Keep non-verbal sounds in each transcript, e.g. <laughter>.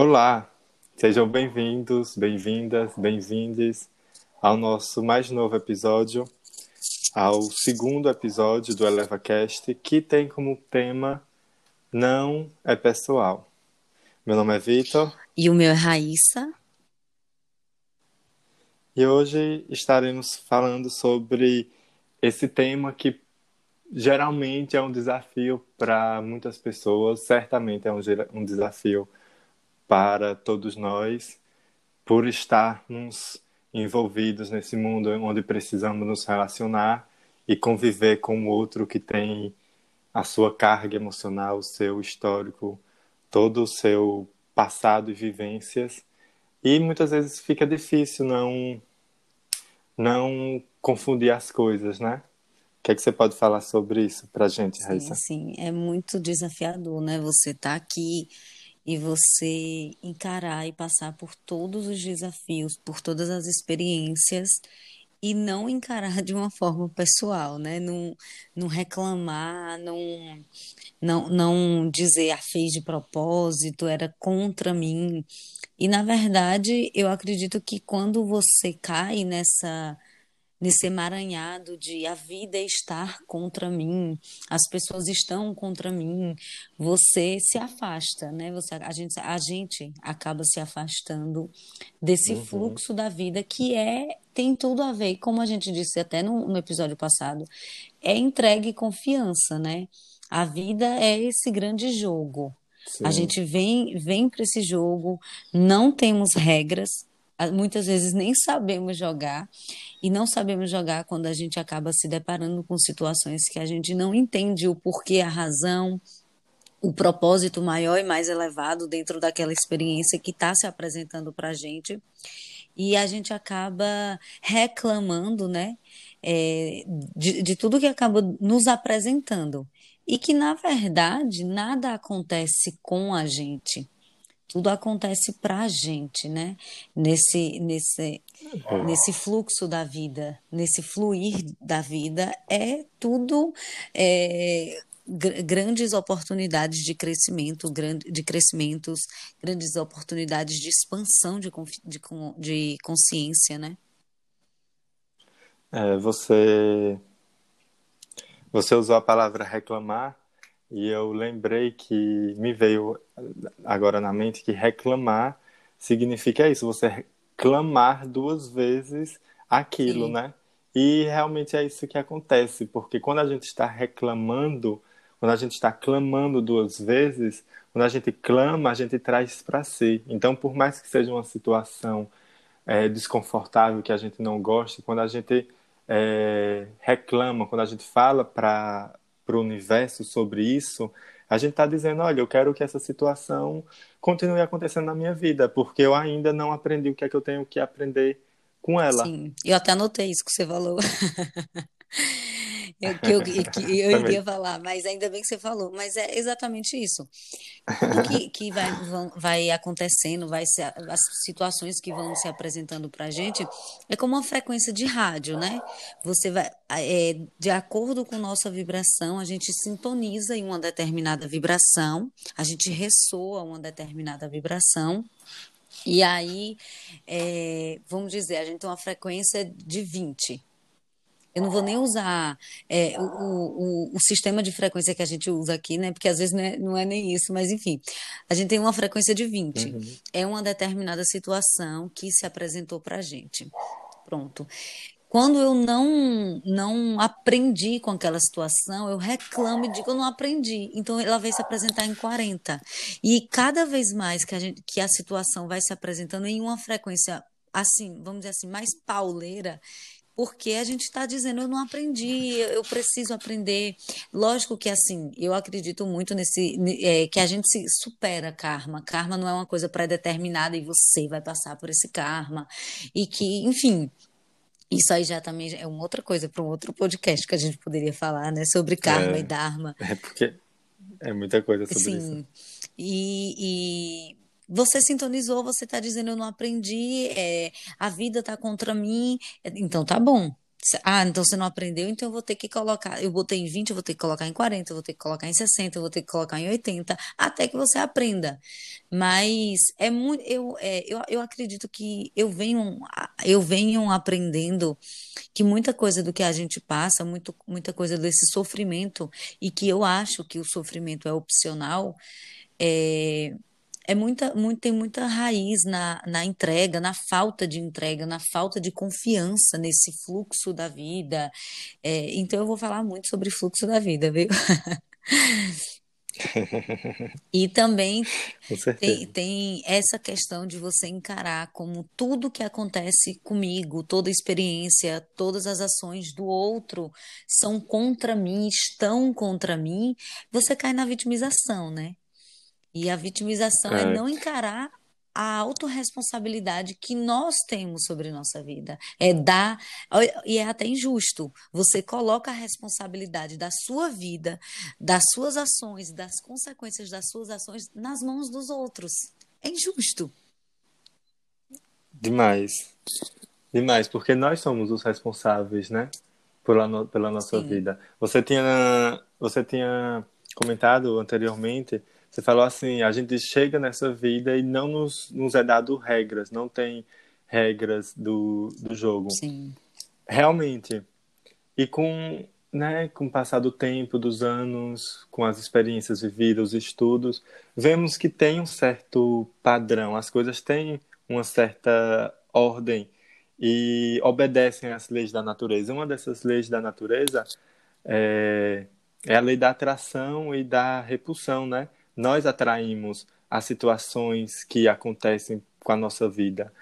Olá, sejam bem-vindos, bem-vindas, bem-vindes ao nosso mais novo episódio, ao segundo episódio do ElevaCast, que tem como tema Não é Pessoal. Meu nome é Vitor. E o meu é Raíssa. E hoje estaremos falando sobre esse tema que geralmente é um desafio para muitas pessoas, certamente é um, um desafio para todos nós, por estarmos envolvidos nesse mundo onde precisamos nos relacionar e conviver com o outro que tem a sua carga emocional, o seu histórico, todo o seu passado e vivências. E muitas vezes fica difícil não não confundir as coisas, né? O que, é que você pode falar sobre isso para a gente, Raíssa? Sim, sim, é muito desafiador, né? Você tá aqui e você encarar e passar por todos os desafios, por todas as experiências e não encarar de uma forma pessoal, né? Não, não reclamar, não, não, não dizer a ah, fez de propósito, era contra mim. E na verdade, eu acredito que quando você cai nessa nesse emaranhado de a vida estar contra mim, as pessoas estão contra mim, você se afasta, né? Você, a, gente, a gente acaba se afastando desse uhum. fluxo da vida que é tem tudo a ver, como a gente disse até no, no episódio passado, é entregue confiança, né? A vida é esse grande jogo. Sim. A gente vem, vem para esse jogo, não temos regras, muitas vezes nem sabemos jogar e não sabemos jogar quando a gente acaba se deparando com situações que a gente não entende o porquê, a razão, o propósito maior e mais elevado dentro daquela experiência que está se apresentando para a gente. E a gente acaba reclamando, né, é, de, de tudo que acaba nos apresentando. E que na verdade nada acontece com a gente tudo acontece para a gente, né? Nesse, nesse, é. nesse fluxo da vida, nesse fluir da vida, é tudo é, grandes oportunidades de crescimento, de crescimentos, grandes oportunidades de expansão de, de, de consciência, né? É, você, você usou a palavra reclamar e eu lembrei que me veio agora na mente que reclamar significa isso, você clamar duas vezes aquilo, Sim. né? E realmente é isso que acontece, porque quando a gente está reclamando, quando a gente está clamando duas vezes, quando a gente clama, a gente traz para si. Então, por mais que seja uma situação é, desconfortável, que a gente não goste, quando a gente é, reclama, quando a gente fala para para o universo sobre isso, a gente está dizendo, olha, eu quero que essa situação continue acontecendo na minha vida, porque eu ainda não aprendi o que é que eu tenho que aprender com ela. Sim, eu até anotei isso que você falou. <laughs> eu, que eu, que eu iria falar, mas ainda bem que você falou, mas é exatamente isso. Tudo que, que vai, vão, vai acontecendo, vai ser, as situações que vão se apresentando para a gente, é como uma frequência de rádio, né? Você vai, é, de acordo com nossa vibração, a gente sintoniza em uma determinada vibração, a gente ressoa uma determinada vibração, e aí, é, vamos dizer, a gente tem uma frequência de 20. Eu não vou nem usar é, o, o, o, sistema de frequência que a gente usa aqui, né? Porque às vezes não é, não é nem isso, mas enfim. A gente tem uma frequência de 20. Uhum. É uma determinada situação que se apresentou para a gente. Pronto. Quando eu não não aprendi com aquela situação, eu reclamo e digo eu não aprendi. Então ela vai se apresentar em 40. E cada vez mais que a, gente, que a situação vai se apresentando em uma frequência assim, vamos dizer assim, mais pauleira, porque a gente está dizendo, eu não aprendi, eu preciso aprender. Lógico que, assim, eu acredito muito nesse, é, que a gente se supera karma. Karma não é uma coisa pré-determinada e você vai passar por esse karma. E que, enfim, isso aí já também é uma outra coisa para um outro podcast que a gente poderia falar, né? Sobre karma é, e dharma. É porque é muita coisa sobre Sim. isso. E, e você sintonizou, você está dizendo eu não aprendi, é, a vida está contra mim, então tá bom. Ah, então você não aprendeu, então eu vou ter que colocar. Eu botei em 20, eu vou ter que colocar em 40, eu vou ter que colocar em 60, eu vou ter que colocar em 80, até que você aprenda. Mas é muito. Eu, é, eu, eu acredito que eu venho, eu venho aprendendo que muita coisa do que a gente passa, muito, muita coisa desse sofrimento, e que eu acho que o sofrimento é opcional, é, é muita, muito, tem muita raiz na, na entrega, na falta de entrega, na falta de confiança nesse fluxo da vida. É, então eu vou falar muito sobre fluxo da vida, viu? <laughs> E também tem, tem essa questão de você encarar como tudo que acontece comigo, toda experiência, todas as ações do outro são contra mim, estão contra mim, você cai na vitimização, né? E a vitimização é, é não encarar a autorresponsabilidade que nós temos sobre nossa vida. É dar, e é até injusto, você coloca a responsabilidade da sua vida, das suas ações, das consequências das suas ações nas mãos dos outros. É injusto. Demais. Demais, porque nós somos os responsáveis, né? Pela, pela nossa Sim. vida. Você tinha, você tinha comentado anteriormente você falou assim, a gente chega nessa vida e não nos, nos é dado regras, não tem regras do, do jogo. Sim. Realmente. E com, né, com o passar do tempo, dos anos, com as experiências vividas, os estudos, vemos que tem um certo padrão, as coisas têm uma certa ordem e obedecem às leis da natureza. Uma dessas leis da natureza é, é a lei da atração e da repulsão, né? Nós atraímos as situações que acontecem com a nossa vida.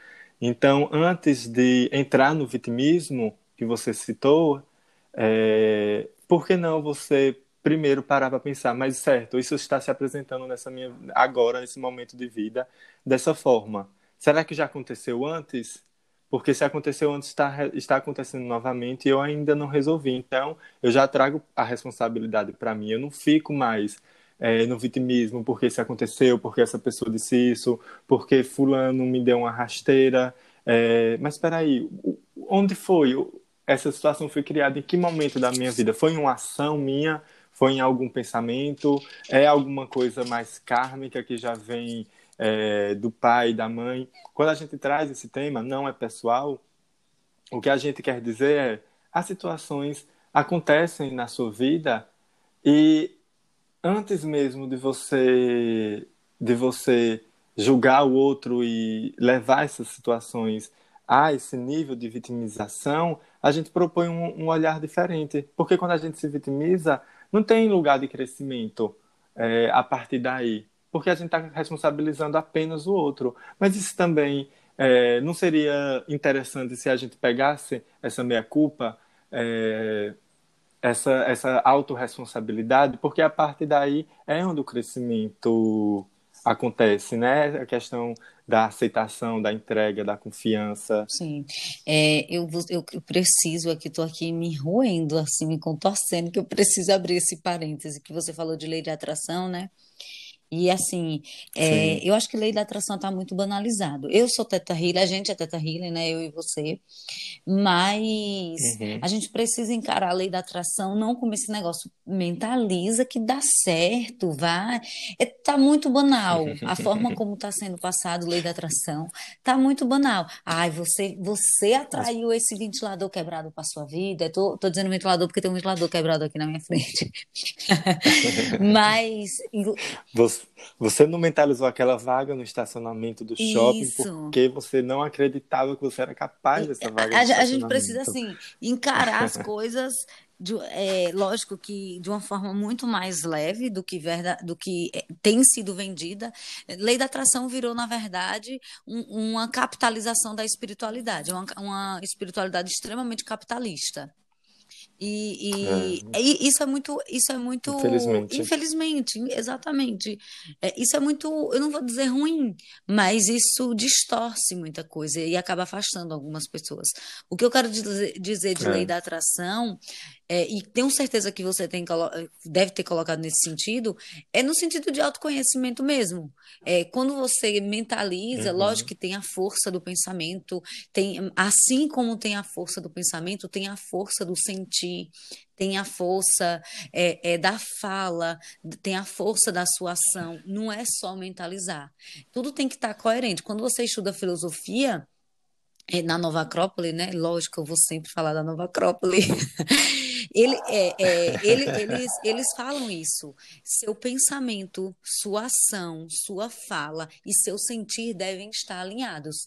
Então, antes de entrar no vitimismo que você citou, é, por que não você primeiro parar para pensar, mas certo, isso está se apresentando nessa minha agora nesse momento de vida dessa forma. Será que já aconteceu antes? Porque se aconteceu antes, está, está acontecendo novamente e eu ainda não resolvi. Então, eu já trago a responsabilidade para mim. Eu não fico mais é, no vitimismo, porque isso aconteceu, porque essa pessoa disse isso, porque fulano me deu uma rasteira. É, mas espera aí, onde foi? Essa situação foi criada em que momento da minha vida? Foi em uma ação minha? Foi em algum pensamento? É alguma coisa mais kármica que já vem é, do pai, da mãe? Quando a gente traz esse tema, não é pessoal, o que a gente quer dizer é as situações acontecem na sua vida e antes mesmo de você de você julgar o outro e levar essas situações a esse nível de vitimização, a gente propõe um, um olhar diferente. Porque quando a gente se vitimiza, não tem lugar de crescimento é, a partir daí. Porque a gente está responsabilizando apenas o outro. Mas isso também é, não seria interessante se a gente pegasse essa meia-culpa é, essa, essa autorresponsabilidade, porque a partir daí é onde o crescimento acontece, né? A questão da aceitação, da entrega, da confiança. Sim. É, eu, eu, preciso aqui, estou aqui me roendo, assim, me contorcendo, que eu preciso abrir esse parêntese que você falou de lei de atração, né? E assim, é, eu acho que lei da atração está muito banalizado. Eu sou teta healer, a gente é teta healer, né? Eu e você. Mas uhum. a gente precisa encarar a lei da atração não como esse negócio mentaliza que dá certo, vai. É, tá muito banal. A forma <laughs> como está sendo passado lei da atração tá muito banal. Ai, você, você atraiu esse ventilador quebrado para sua vida. Tô, tô dizendo ventilador porque tem um ventilador quebrado aqui na minha frente. <laughs> <laughs> Mas você você não mentalizou aquela vaga no estacionamento do shopping Isso. porque você não acreditava que você era capaz dessa vaga. A, a gente precisa, assim, encarar as coisas. De, é, lógico que de uma forma muito mais leve do que, verdade, do que é, tem sido vendida. Lei da atração virou, na verdade, um, uma capitalização da espiritualidade, uma, uma espiritualidade extremamente capitalista. E, e, é. e, isso é muito, isso é muito, infelizmente, infelizmente exatamente. É, isso é muito, eu não vou dizer ruim, mas isso distorce muita coisa e acaba afastando algumas pessoas. O que eu quero dizer, dizer de é. lei da atração é, e tenho certeza que você tem, deve ter colocado nesse sentido, é no sentido de autoconhecimento mesmo. É, quando você mentaliza, uhum. lógico que tem a força do pensamento, tem, assim como tem a força do pensamento, tem a força do sentir, tem a força é, é, da fala, tem a força da sua ação. Não é só mentalizar. Tudo tem que estar coerente. Quando você estuda filosofia, na Nova Acrópole, né? Lógico, eu vou sempre falar da Nova Acrópole. <laughs> Ele, é, é, ele, eles, eles falam isso. Seu pensamento, sua ação, sua fala e seu sentir devem estar alinhados.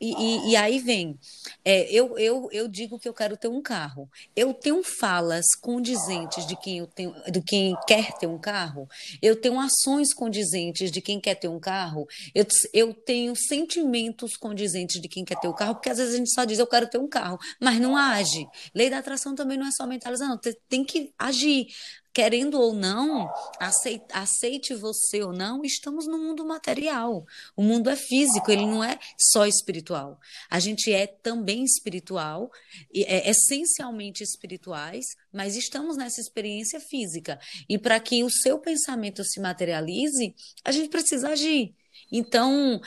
E, e, e aí vem, é, eu, eu, eu digo que eu quero ter um carro. Eu tenho falas condizentes de quem, eu tenho, de quem quer ter um carro. Eu tenho ações condizentes de quem quer ter um carro. Eu, eu tenho sentimentos condizentes de quem quer ter um carro, porque às vezes a gente só diz eu quero ter um carro, mas não age. Lei da atração também não é só mentalizar, não. Tem que agir querendo ou não, aceite, aceite você ou não, estamos no mundo material. O mundo é físico, ele não é só espiritual. A gente é também espiritual, é essencialmente espirituais, mas estamos nessa experiência física. E para que o seu pensamento se materialize, a gente precisa agir. Então,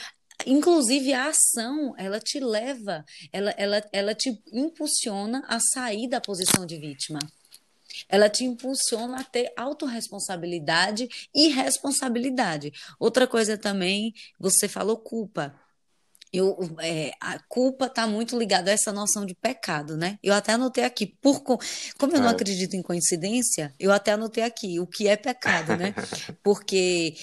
Inclusive, a ação, ela te leva, ela, ela, ela te impulsiona a sair da posição de vítima. Ela te impulsiona a ter autorresponsabilidade e responsabilidade. Outra coisa também, você falou culpa. Eu, é, a culpa está muito ligada a essa noção de pecado, né? Eu até anotei aqui, por, como eu não é. acredito em coincidência, eu até anotei aqui o que é pecado, né? <laughs> Porque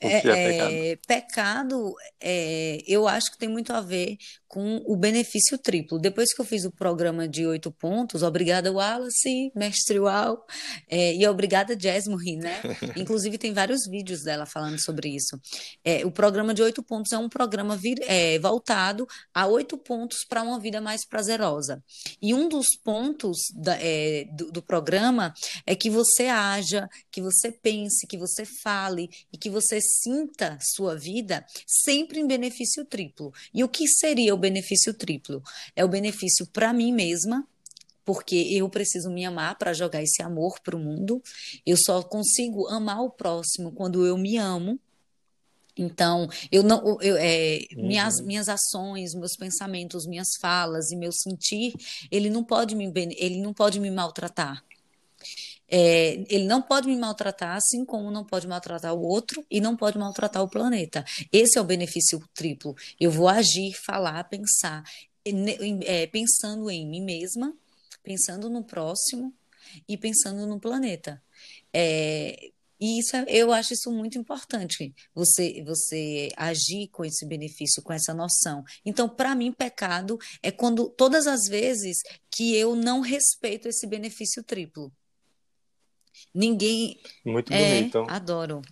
é, é, pecado, pecado é, eu acho que tem muito a ver com o benefício triplo. Depois que eu fiz o programa de oito pontos, obrigada Wallace, mestre Uau, é, e obrigada Jasmine, né? <laughs> Inclusive tem vários vídeos dela falando sobre isso. É, o programa de oito pontos é um programa vir, é, voltado a oito pontos para uma vida mais prazerosa. E um dos pontos da, é, do, do programa é que você haja, que você pense, que você fale e que você sinta sua vida sempre em benefício triplo. E o que seria o benefício triplo. É o benefício para mim mesma, porque eu preciso me amar para jogar esse amor para o mundo. Eu só consigo amar o próximo quando eu me amo. Então, eu não, eu, é, uhum. minhas, minhas ações, meus pensamentos, minhas falas e meu sentir, ele não pode me, ele não pode me maltratar. É, ele não pode me maltratar, assim como não pode maltratar o outro e não pode maltratar o planeta. Esse é o benefício triplo. Eu vou agir, falar, pensar, é, pensando em mim mesma, pensando no próximo e pensando no planeta. É, e isso é, eu acho isso muito importante, você você agir com esse benefício, com essa noção. Então, para mim, pecado é quando todas as vezes que eu não respeito esse benefício triplo. Ninguém. Muito é, bonito. Adoro.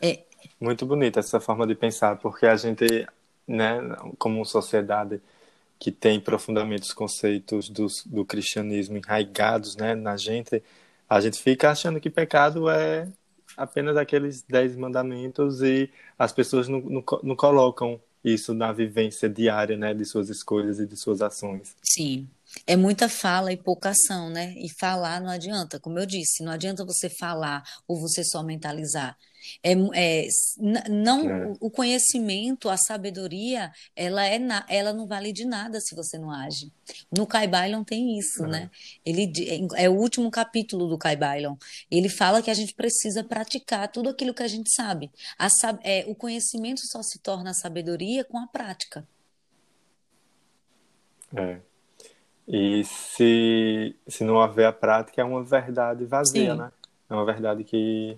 É. Muito bonita essa forma de pensar, porque a gente, né, como sociedade que tem profundamente os conceitos do, do cristianismo enraigados né, na gente, a gente fica achando que pecado é apenas aqueles dez mandamentos e as pessoas não, não, não colocam isso na vivência diária né, de suas escolhas e de suas ações. Sim. É muita fala e pouca ação, né? E falar não adianta, como eu disse, não adianta você falar ou você só mentalizar. É, é não é. o conhecimento, a sabedoria, ela é na, ela não vale de nada se você não age. No Kai Bailon tem isso, é. né? Ele é, o último capítulo do Kai Bailon. Ele fala que a gente precisa praticar tudo aquilo que a gente sabe. A, é, o conhecimento só se torna sabedoria com a prática. É. E se, se não haver a prática, é uma verdade vazia, Sim. né? É uma verdade que,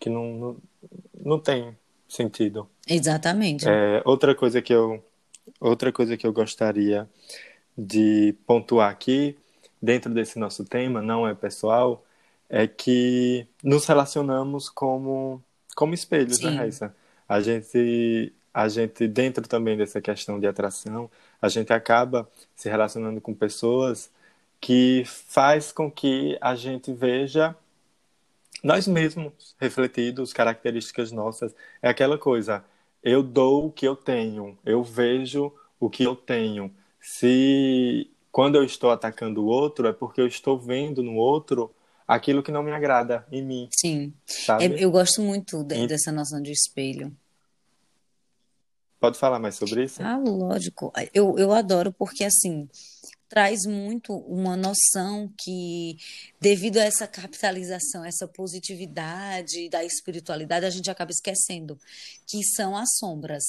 que não, não, não tem sentido. Exatamente. É, outra coisa que eu outra coisa que eu gostaria de pontuar aqui dentro desse nosso tema não é pessoal é que nos relacionamos como como espelhos, né, Sim. né, Raíssa? A gente a gente dentro também dessa questão de atração a gente acaba se relacionando com pessoas que faz com que a gente veja nós mesmos refletidos, características nossas. É aquela coisa, eu dou o que eu tenho, eu vejo o que eu tenho. Se quando eu estou atacando o outro, é porque eu estou vendo no outro aquilo que não me agrada em mim. Sim. Sabe? Eu, eu gosto muito de, dessa noção de espelho. Pode falar mais sobre isso? Ah, lógico. Eu, eu adoro porque, assim, traz muito uma noção que, devido a essa capitalização, essa positividade da espiritualidade, a gente acaba esquecendo que são as sombras.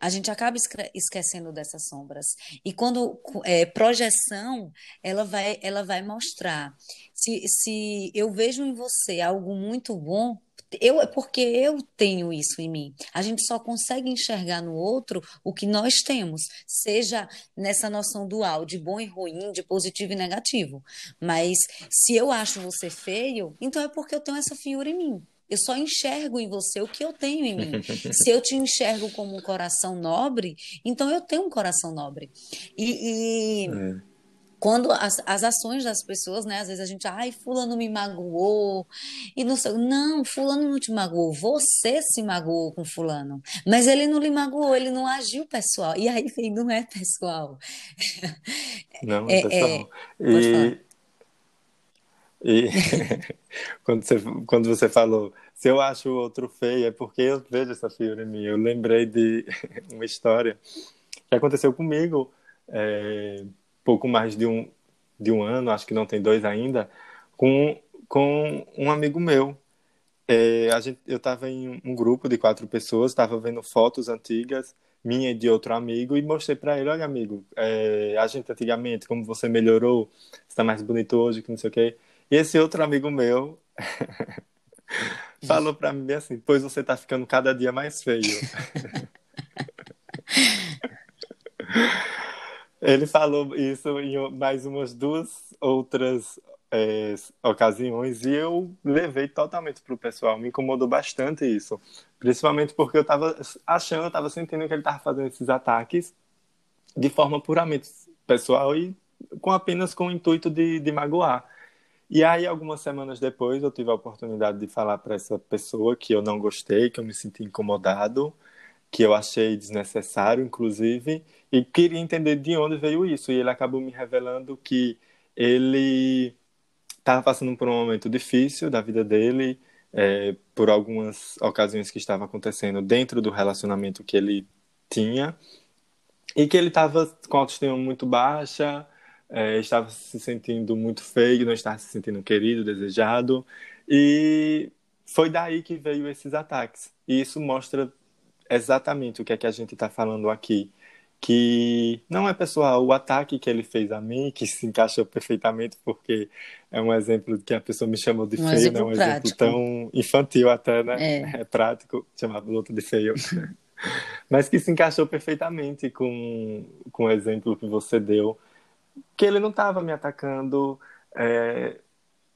A gente acaba esquecendo dessas sombras. E quando é, projeção, ela vai, ela vai mostrar. Se, se eu vejo em você algo muito bom, eu, é porque eu tenho isso em mim. A gente só consegue enxergar no outro o que nós temos, seja nessa noção dual de bom e ruim, de positivo e negativo. Mas se eu acho você feio, então é porque eu tenho essa figura em mim. Eu só enxergo em você o que eu tenho em mim. <laughs> Se eu te enxergo como um coração nobre, então eu tenho um coração nobre. E, e é quando as, as ações das pessoas, né? Às vezes a gente, ai, fulano me magoou, e não sei, não, fulano não te magoou, você se magoou com fulano, mas ele não lhe magoou, ele não agiu pessoal, e aí não é pessoal. Não é, é pessoal. É... E, <laughs> e quando, você, quando você falou, se eu acho o outro feio, é porque eu vejo essa figura em mim, eu lembrei de <laughs> uma história que aconteceu comigo, é, pouco mais de um, de um ano, acho que não tem dois ainda, com, com um amigo meu. É, a gente, eu estava em um grupo de quatro pessoas, estava vendo fotos antigas, minha e de outro amigo, e mostrei para ele: olha, amigo, é, a gente antigamente, como você melhorou, está mais bonito hoje, que não sei o quê. E esse outro amigo meu <laughs> falou para mim assim: pois você está ficando cada dia mais feio. <laughs> Ele falou isso em mais umas duas outras é, ocasiões e eu levei totalmente para o pessoal. Me incomodou bastante isso. Principalmente porque eu estava achando, eu estava sentindo que ele estava fazendo esses ataques de forma puramente pessoal e com apenas com o intuito de, de magoar. E aí, algumas semanas depois, eu tive a oportunidade de falar para essa pessoa que eu não gostei, que eu me senti incomodado que eu achei desnecessário, inclusive, e queria entender de onde veio isso. E ele acabou me revelando que ele estava passando por um momento difícil da vida dele, é, por algumas ocasiões que estavam acontecendo dentro do relacionamento que ele tinha, e que ele estava com autoestima muito baixa, é, estava se sentindo muito feio, não estava se sentindo querido, desejado, e foi daí que veio esses ataques. E isso mostra exatamente o que é que a gente está falando aqui. Que não é pessoal, o ataque que ele fez a mim, que se encaixou perfeitamente, porque é um exemplo que a pessoa me chamou de um feio, né? um prático. exemplo tão infantil até, né? É, é prático, chamava o outro de feio. <laughs> Mas que se encaixou perfeitamente com, com o exemplo que você deu, que ele não estava me atacando é,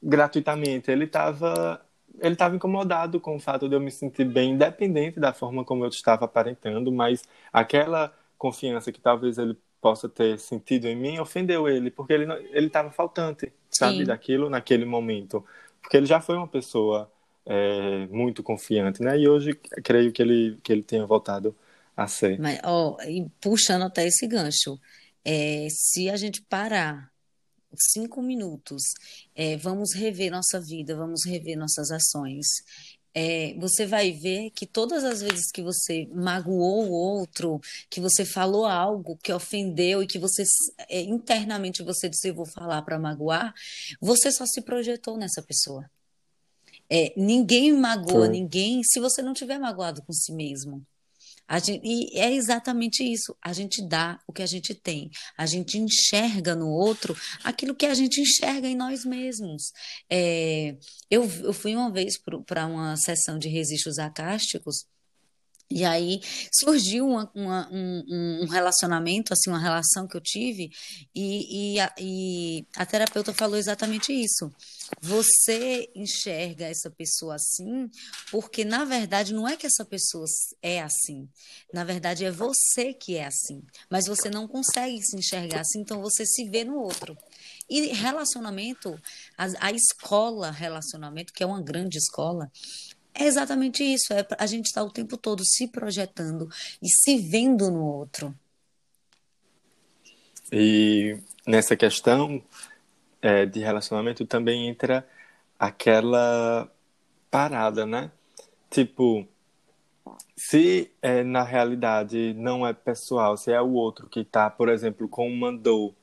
gratuitamente, ele estava ele estava incomodado com o fato de eu me sentir bem, independente da forma como eu estava aparentando, mas aquela confiança que talvez ele possa ter sentido em mim ofendeu ele, porque ele ele estava faltante, sabe, Sim. daquilo naquele momento, porque ele já foi uma pessoa é, muito confiante, né? E hoje creio que ele que ele tenha voltado a ser. Mas, ó, puxando até esse gancho, é, se a gente parar cinco minutos, é, vamos rever nossa vida, vamos rever nossas ações. É, você vai ver que todas as vezes que você magoou o outro, que você falou algo que ofendeu e que você é, internamente você disse eu vou falar para magoar, você só se projetou nessa pessoa. É, ninguém magoa Foi. ninguém se você não tiver magoado com si mesmo. Gente, e é exatamente isso. A gente dá o que a gente tem. A gente enxerga no outro aquilo que a gente enxerga em nós mesmos. É, eu, eu fui uma vez para uma sessão de registros acásticos E aí surgiu uma, uma, um, um, relacionamento, assim, uma relação que eu tive, e, e, a, e a terapeuta falou exatamente isso. Você enxerga essa pessoa assim, porque na verdade não é que essa pessoa é assim. Na verdade é você que é assim. Mas você não consegue se enxergar assim, então você se vê no outro. E relacionamento, a, a escola relacionamento, que é uma grande escola, é exatamente isso. É, a gente está o tempo todo se projetando e se vendo no outro. E nessa questão é, de relacionamento também entra aquela parada, né? Tipo, se é, na realidade não é pessoal, se é o outro que está, por exemplo, com uma dor,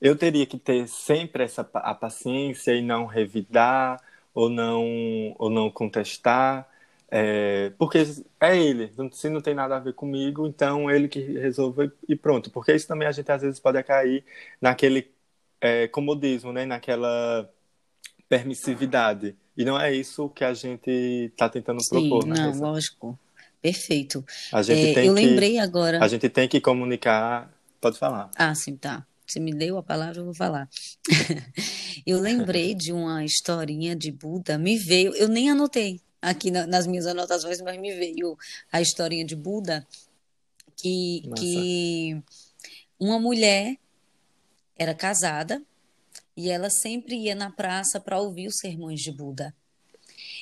eu teria que ter sempre essa a paciência e não revidar ou não, ou não contestar, é, porque é ele, se não tem nada a ver comigo, então ele que resolve e pronto. Porque isso também a gente às vezes pode cair naquele é, comodismo, né? naquela permissividade. E não é isso que a gente está tentando Sim, propor. Né, não, lógico. Perfeito. A gente é, tem eu que, lembrei agora. A gente tem que comunicar. Pode falar. Ah, sim, tá. Você me deu a palavra, eu vou falar. <laughs> eu lembrei de uma historinha de Buda, me veio, eu nem anotei aqui na, nas minhas anotações, mas me veio a historinha de Buda, que, que uma mulher era casada e ela sempre ia na praça para ouvir os sermões de Buda.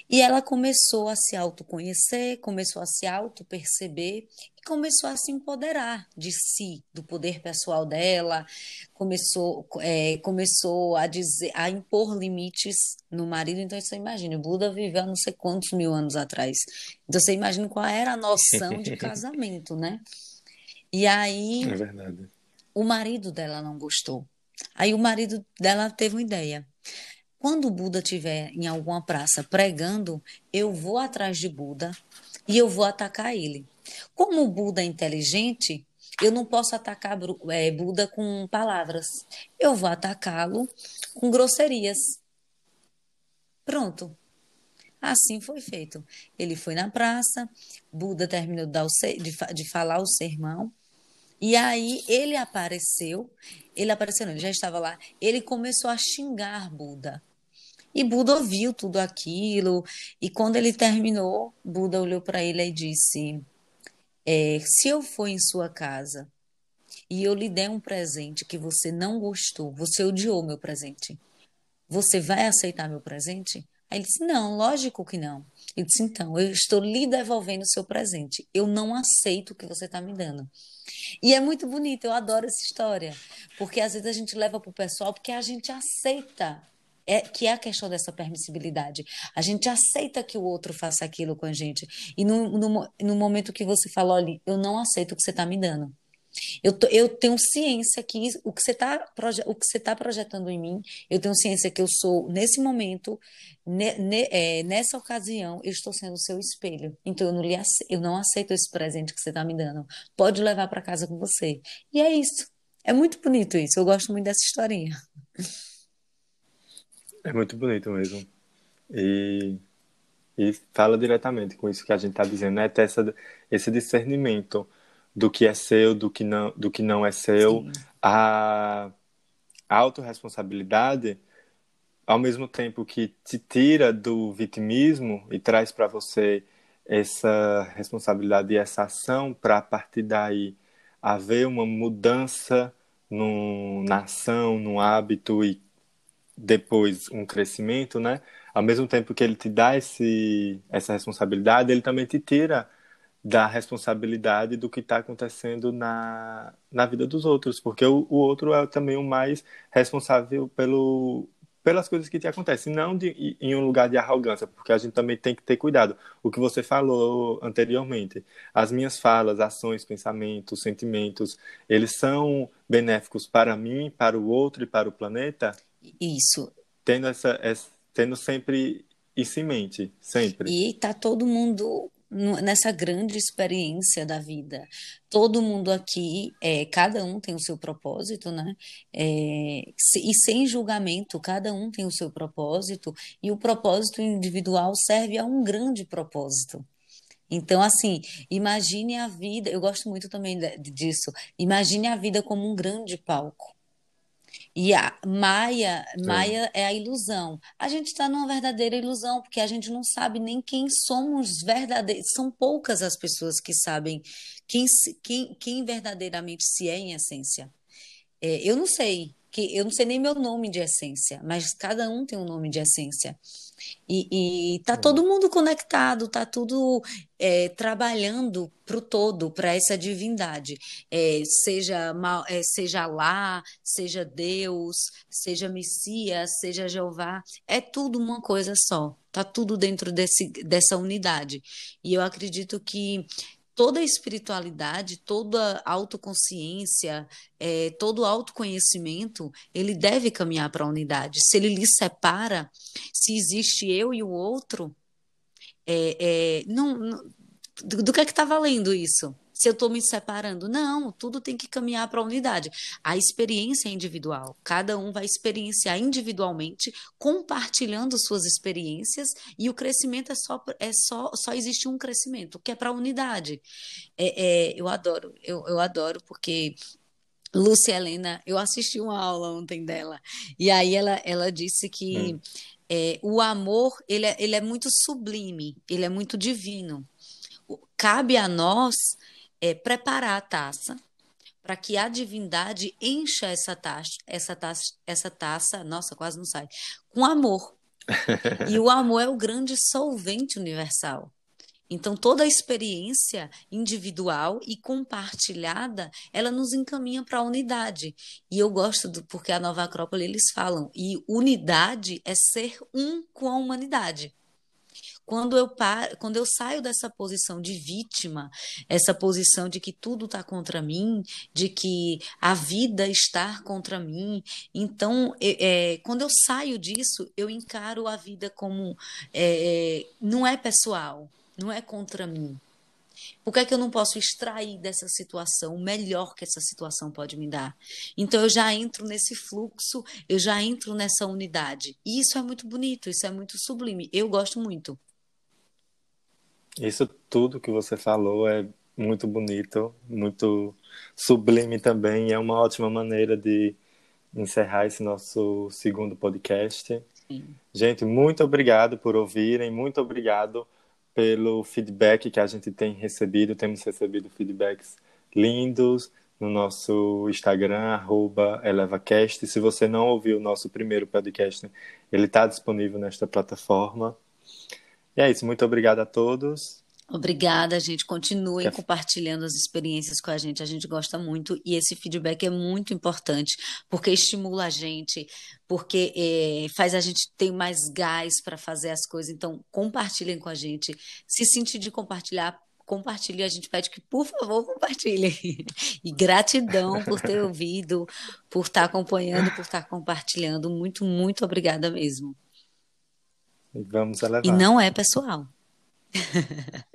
E ela começou a se autoconhecer, começou a se auto-perceber e começou a se empoderar de si, do poder pessoal dela, começou, é, começou a dizer, a impor limites no marido. Então você imagina, Buda viveu não sei quantos mil anos atrás. Então você imagina qual era a noção de <laughs> casamento, né? E aí é verdade. o marido dela não gostou. Aí o marido dela teve uma ideia. Quando o Buda estiver em alguma praça pregando, eu vou atrás de Buda e eu vou atacar ele. Como o Buda é inteligente, eu não posso atacar é, Buda com palavras. Eu vou atacá-lo com grosserias. Pronto. Assim foi feito. Ele foi na praça, Buda terminou de falar o sermão, e aí ele apareceu, ele apareceu, não, ele já estava lá, ele começou a xingar Buda. E Buda ouviu tudo aquilo, e quando ele terminou, Buda olhou para ele e disse: é, Se eu for em sua casa e eu lhe der um presente que você não gostou, você odiou meu presente, você vai aceitar meu presente? Aí ele disse: Não, lógico que não. Ele disse: Então, eu estou lhe devolvendo o seu presente. Eu não aceito o que você está me dando. E é muito bonito, eu adoro essa história. Porque às vezes a gente leva para o pessoal porque a gente aceita é, que é a questão dessa permissibilidade. A gente aceita que o outro faça aquilo com a gente. E no, no, no momento que você fala, olha, eu não aceito o que você está me dando. Eu, tô, eu tenho ciência que o que você está tá projetando em mim, eu tenho ciência que eu sou, nesse momento, ne, ne, é, nessa ocasião, eu estou sendo o seu espelho. Então eu não, lhe, eu não aceito esse presente que você está me dando. Pode levar para casa com você. E é isso. É muito bonito isso. Eu gosto muito dessa historinha. É muito bonito mesmo. E, e fala diretamente com isso que a gente está dizendo, né? Ter essa, esse discernimento do que é seu, do que não, do que não é seu. Sim. A, a autorresponsabilidade, ao mesmo tempo que te tira do vitimismo e traz para você essa responsabilidade e essa ação para a partir daí haver uma mudança no, na ação, no hábito e depois um crescimento, né? Ao mesmo tempo que ele te dá esse, essa responsabilidade, ele também te tira da responsabilidade do que está acontecendo na, na vida dos outros, porque o, o outro é também o mais responsável pelo, pelas coisas que te acontecem, não de, em um lugar de arrogância, porque a gente também tem que ter cuidado. O que você falou anteriormente, as minhas falas, ações, pensamentos, sentimentos, eles são benéficos para mim, para o outro e para o planeta? Isso. Tendo essa, essa tendo sempre isso em mente, sempre. E tá todo mundo nessa grande experiência da vida. Todo mundo aqui, é, cada um tem o seu propósito, né? É, e sem julgamento, cada um tem o seu propósito, e o propósito individual serve a um grande propósito. Então, assim, imagine a vida. Eu gosto muito também disso. Imagine a vida como um grande palco. E a Maia, Maia é. é a ilusão. A gente está numa verdadeira ilusão, porque a gente não sabe nem quem somos verdadeiros. São poucas as pessoas que sabem quem, quem, quem verdadeiramente se é em essência. É, eu não sei, que eu não sei nem meu nome de essência, mas cada um tem um nome de essência. E, e tá todo mundo conectado, tá tudo é, trabalhando para o todo, para essa divindade. É, seja, é, seja lá, seja Deus, seja Messias, seja Jeová, é tudo uma coisa só. Tá tudo dentro desse, dessa unidade. E eu acredito que toda a espiritualidade, toda a autoconsciência, é, todo o autoconhecimento, ele deve caminhar para a unidade. Se ele lhe separa, se existe eu e o outro, é, é, não, não, do, do que é que está valendo isso? se eu estou me separando. Não, tudo tem que caminhar para a unidade. A experiência é individual. Cada um vai experienciar individualmente, compartilhando suas experiências, e o crescimento é só, é só, só existe um crescimento, que é para a unidade. É, é, eu adoro, eu, eu adoro, porque Lúcia Helena, eu assisti uma aula ontem dela, e aí ela, ela disse que hum. É, o amor ele é, ele é muito sublime, ele é muito divino. Cabe a nós é preparar a taça para que a divindade encha essa taça, essa taça, essa taça, nossa, quase não sai, com amor. <laughs> e o amor é o grande solvente universal. Então, toda a experiência individual e compartilhada, ela nos encaminha para a unidade. E eu gosto do porque a Nova Acrópole eles falam, e unidade é ser um com a humanidade. Quando eu, par, quando eu saio dessa posição de vítima, essa posição de que tudo está contra mim, de que a vida está contra mim, então, é, é, quando eu saio disso, eu encaro a vida como. É, não é pessoal, não é contra mim. Por que, é que eu não posso extrair dessa situação o melhor que essa situação pode me dar? Então eu já entro nesse fluxo, eu já entro nessa unidade. E isso é muito bonito, isso é muito sublime. Eu gosto muito. Isso tudo que você falou é muito bonito, muito sublime também. É uma ótima maneira de encerrar esse nosso segundo podcast. Sim. Gente, muito obrigado por ouvirem, muito obrigado pelo feedback que a gente tem recebido. Temos recebido feedbacks lindos no nosso Instagram, ElevaCast. Se você não ouviu o nosso primeiro podcast, ele está disponível nesta plataforma. E é isso, muito obrigado a todos. Obrigada, gente. Continuem Quer... compartilhando as experiências com a gente. A gente gosta muito e esse feedback é muito importante porque estimula a gente, porque é, faz a gente ter mais gás para fazer as coisas. Então, compartilhem com a gente. Se sentir de compartilhar, compartilhe. A gente pede que, por favor, compartilhem. E gratidão por ter <laughs> ouvido, por estar acompanhando, por estar compartilhando. Muito, muito obrigada mesmo. E vamos elevar. E não é pessoal. <laughs>